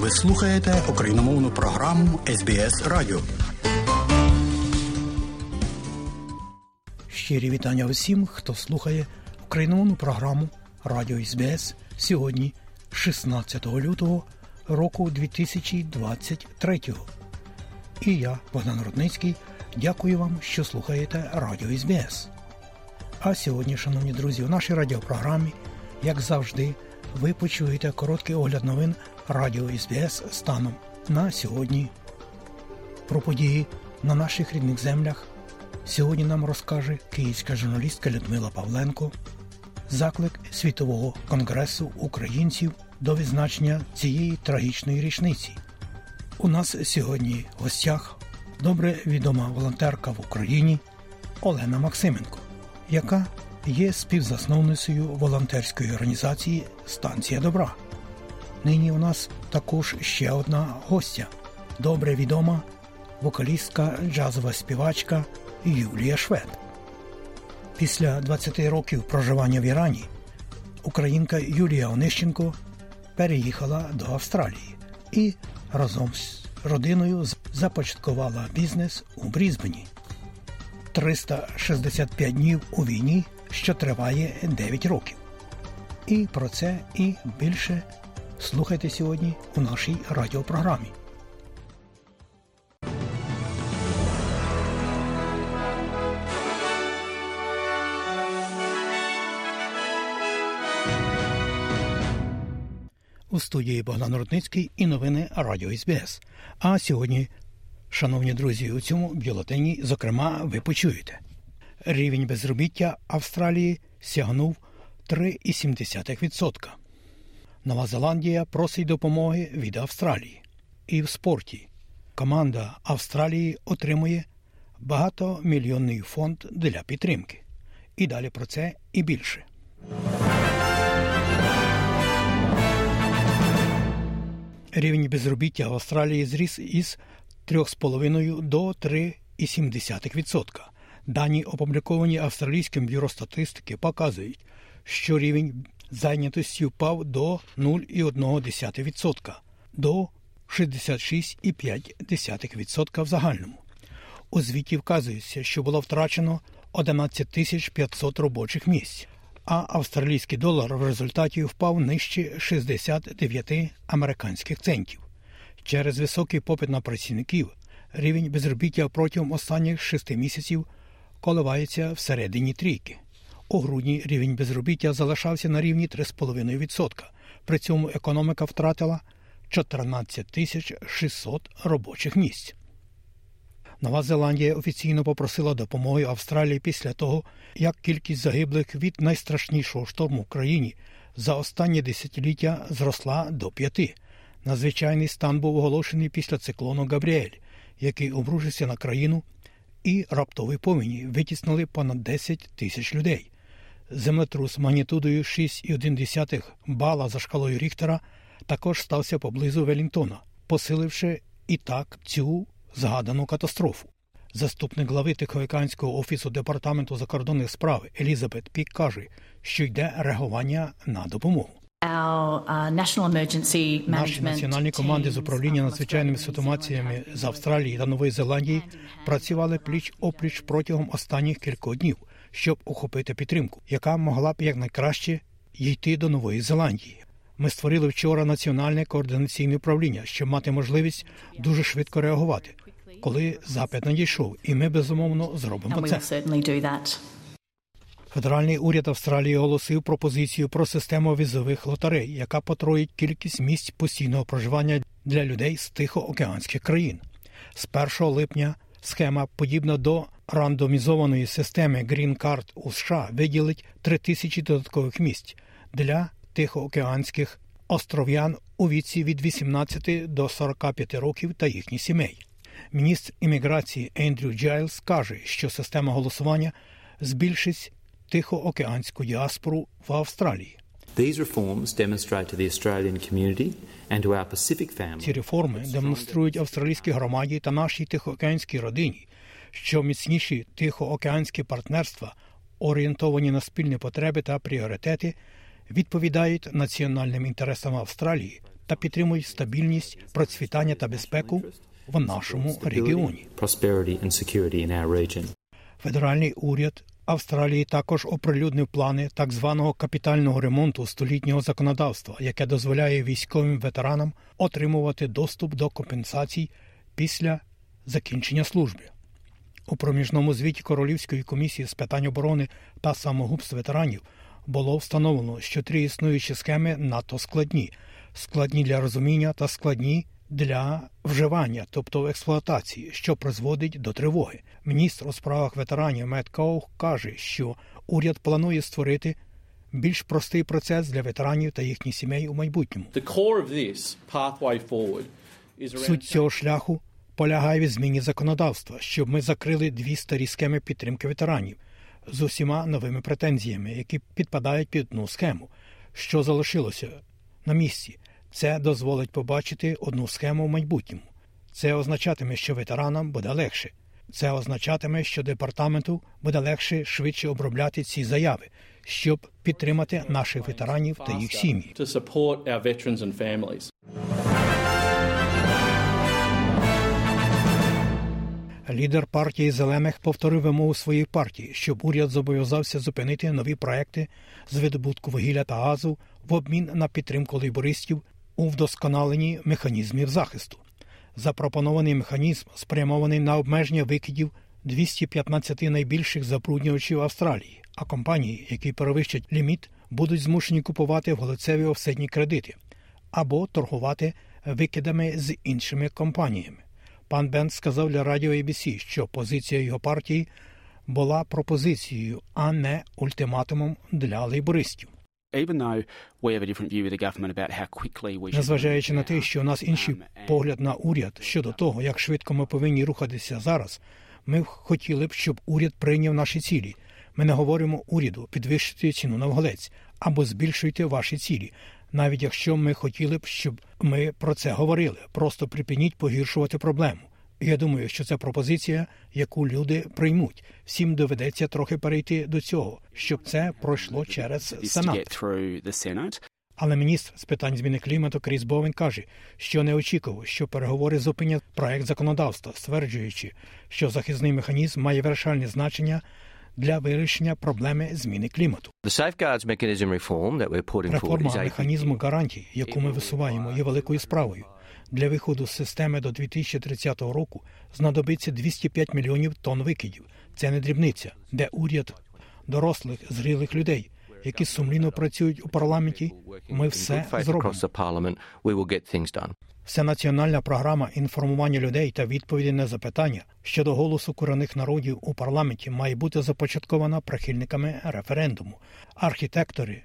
Ви слухаєте україномовну програму СБС Радіо. Щирі вітання усім, хто слухає україномовну програму Радіо СБС сьогодні, 16 лютого року 2023. І я, Богдан Рудницький, дякую вам, що слухаєте Радіо СБС. А сьогодні, шановні друзі, у нашій радіопрограмі, як завжди, ви почуєте короткий огляд новин Радіо СБС станом на сьогодні. Про події на наших рідних землях сьогодні нам розкаже київська журналістка Людмила Павленко, заклик Світового конгресу українців до відзначення цієї трагічної річниці. У нас сьогодні в гостях добре відома волонтерка в Україні Олена Максименко, яка є співзасновницею волонтерської організації Станція Добра. Нині у нас також ще одна гостя добре відома вокалістка, джазова співачка Юлія Швед. Після 20 років проживання в Ірані українка Юлія Онищенко переїхала до Австралії і разом з родиною започаткувала бізнес у Брізбені. 365 днів у війні, що триває 9 років. І про це і більше слухайте сьогодні у нашій радіопрограмі. У студії Богдан Рудницький і новини Радіо СБС. А сьогодні, шановні друзі, у цьому бюлетені, зокрема, ви почуєте. Рівень безробіття Австралії сягнув 3,7%. Нова Зеландія просить допомоги від Австралії. І в спорті команда Австралії отримує багатомільйонний фонд для підтримки. І далі про це і більше. Рівень безробіття в Австралії зріс із 3,5 до 3,7%. Дані, опубліковані Австралійським бюро статистики, показують, що рівень зайнятості впав до 0,1% до 66,5% в загальному. У звіті вказується, що було втрачено 11 тисяч 500 робочих місць, а австралійський долар в результаті впав нижче 69 американських центів. Через високий попит на працівників рівень безробіття протягом останніх шести місяців коливається всередині трійки. У грудні рівень безробіття залишався на рівні 3,5%. При цьому економіка втратила 14 тисяч 600 робочих місць. Нова Зеландія офіційно попросила допомоги Австралії після того, як кількість загиблих від найстрашнішого шторму в країні за останні десятиліття зросла до п'яти. Надзвичайний стан був оголошений після циклону Габріель, який обрушився на країну, і раптові повені витіснили понад 10 тисяч людей. Землетрус магнітудою 6,1 бала за шкалою Ріхтера також стався поблизу Велінгтона, посиливши і так цю згадану катастрофу. Заступник глави Тихоокеанського офісу департаменту закордонних справ Елізабет Пік каже, що йде реагування на допомогу. Uh, Наші національні команди з управління надзвичайними ситуаціями з Австралії та Нової Зеландії працювали пліч опліч протягом останніх кількох днів, щоб охопити підтримку, яка могла б якнайкраще йти до Нової Зеландії. Ми створили вчора національне координаційне управління, щоб мати можливість дуже швидко реагувати, коли запит надійшов, і ми безумовно зробимо це. Федеральний уряд Австралії оголосив пропозицію про систему візових лотерей, яка потроїть кількість місць постійного проживання для людей з тихоокеанських країн. З 1 липня схема, подібна до рандомізованої системи Green Card у США, виділить 3 тисячі додаткових місць для тихоокеанських остров'ян у віці від 18 до 45 років та їхніх сімей. Міністр імміграції Ендрю Джайлс каже, що система голосування збільшить тихоокеанську діаспору в Австралії. Ці реформи демонструють австралійській громаді та нашій тихоокеанській родині, що міцніші тихоокеанські партнерства, орієнтовані на спільні потреби та пріоритети, відповідають національним інтересам Австралії та підтримують стабільність, процвітання та безпеку в нашому регіоні. Федеральний уряд Австралії також оприлюднив плани так званого капітального ремонту столітнього законодавства, яке дозволяє військовим ветеранам отримувати доступ до компенсацій після закінчення служби. У проміжному звіті Королівської комісії з питань оборони та самогубств ветеранів було встановлено, що три існуючі схеми надто складні, складні для розуміння та складні для вживання, тобто експлуатації, що призводить до тривоги. Міністр у справах ветеранів Мет Коух каже, що уряд планує створити більш простий процес для ветеранів та їхніх сімей у майбутньому. Суть цього шляху полягає в зміні законодавства, щоб ми закрили дві старі схеми підтримки ветеранів з усіма новими претензіями, які підпадають під одну схему. Що залишилося на місці? Це дозволить побачити одну схему в майбутньому. Це означатиме, що ветеранам буде легше. Це означатиме, що департаменту буде легше швидше обробляти ці заяви, щоб підтримати наших ветеранів та їх сім'ї. Лідер партії зелених повторив вимогу своєї партії, щоб уряд зобов'язався зупинити нові проекти з видобутку вугілля та газу в обмін на підтримку лейбористів у вдосконаленні механізмів захисту. Запропонований механізм спрямований на обмеження викидів 215 найбільших забруднювачів Австралії, а компанії, які перевищать ліміт, будуть змушені купувати вголицеві офсетні кредити або торгувати викидами з іншими компаніями. Пан Бент сказав для радіо ABC, що позиція його партії була пропозицією, а не ультиматумом для лейбористів. Незважаючи на те, що у нас інший um, погляд на уряд щодо того, як швидко ми повинні рухатися зараз, ми хотіли б, щоб уряд прийняв наші цілі. Ми не говоримо уряду підвищити ціну на вголець або збільшуйте ваші цілі навіть якщо ми хотіли б, щоб ми про це говорили. Просто припиніть погіршувати проблему. Я думаю, що це пропозиція, яку люди приймуть. Всім доведеться трохи перейти до цього, щоб це пройшло через Сенат. Але міністр з питань зміни клімату Кріс Бовен каже, що не очікував, що переговори зупинять проект законодавства, стверджуючи, що захисний механізм має вирішальне значення для вирішення проблеми зміни клімату. Реформа механізму гарантій, яку ми висуваємо, є великою справою. Для виходу з системи до 2030 року знадобиться 205 мільйонів тонн викидів. Це не дрібниця, де уряд дорослих зрілих людей, які сумлінно працюють у парламенті. Ми все зробимо. Всенаціональна програма інформування людей та відповіді на запитання щодо голосу корінних народів у парламенті має бути започаткована прихильниками референдуму. Архітектори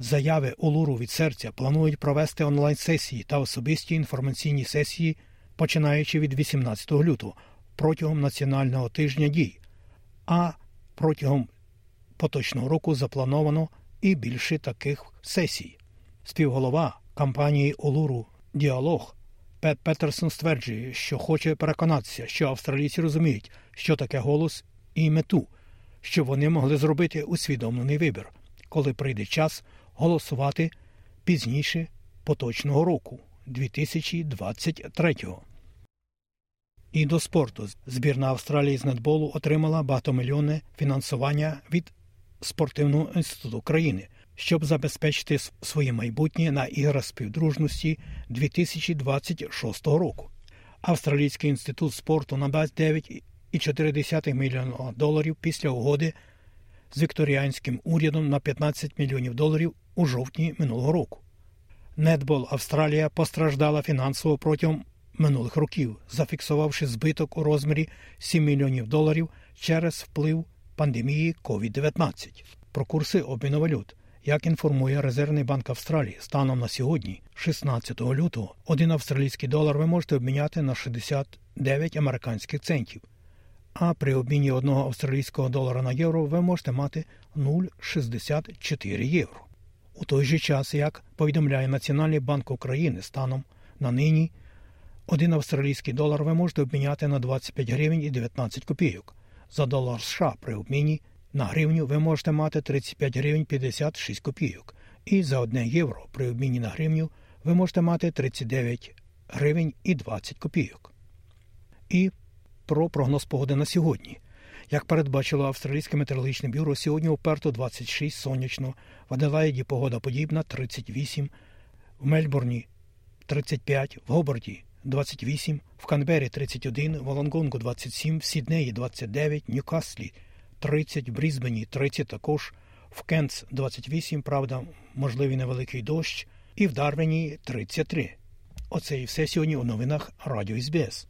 заяви Олуру від серця планують провести онлайн сесії та особисті інформаційні сесії, починаючи від 18 лютого протягом національного тижня дій. А протягом поточного року заплановано і більше таких сесій. Співголова кампанії Олуру Діалог Пет Петерсон стверджує, що хоче переконатися, що австралійці розуміють, що таке голос і мету, щоб вони могли зробити усвідомлений вибір, коли прийде час голосувати пізніше поточного року 2023-го. І до спорту збірна Австралії з нетболу отримала багатомільйонне фінансування від спортивного інституту країни щоб забезпечити своє майбутнє на іграх співдружності 2026 року. Австралійський інститут спорту надасть 9,4 мільйона доларів після угоди з вікторіанським урядом на 15 мільйонів доларів у жовтні минулого року. Нетбол Австралія постраждала фінансово протягом минулих років, зафіксувавши збиток у розмірі 7 мільйонів доларів через вплив пандемії COVID-19. Про курси обміну валют. Як інформує Резервний банк Австралії, станом на сьогодні, 16 лютого, один австралійський долар ви можете обміняти на 69 американських центів, а при обміні одного австралійського долара на євро ви можете мати 0,64 євро. У той же час, як повідомляє Національний банк України станом на нині, один австралійський долар ви можете обміняти на 25 гривень і 19 копійок. За долар США при обміні на гривню ви можете мати 35 гривень 56 копійок, і за 1 євро при обміні на гривню ви можете мати 39 гривень і 20 копійок. І про прогноз погоди на сьогодні. Як передбачило Австралійське метеорологічне бюро, сьогодні у Перту 26 сонячно, в Аделаїді погода подібна 38, в Мельбурні 35, в Гоборді 28, в Канбері 31, в Олонгонгу 27, в Сіднеї 29, в Ньюкаслі 30, в Брізбені 30 також, в Кентс 28, правда, можливий невеликий дощ, і в Дарвені 33. Оце і все сьогодні у новинах Радіо СБС.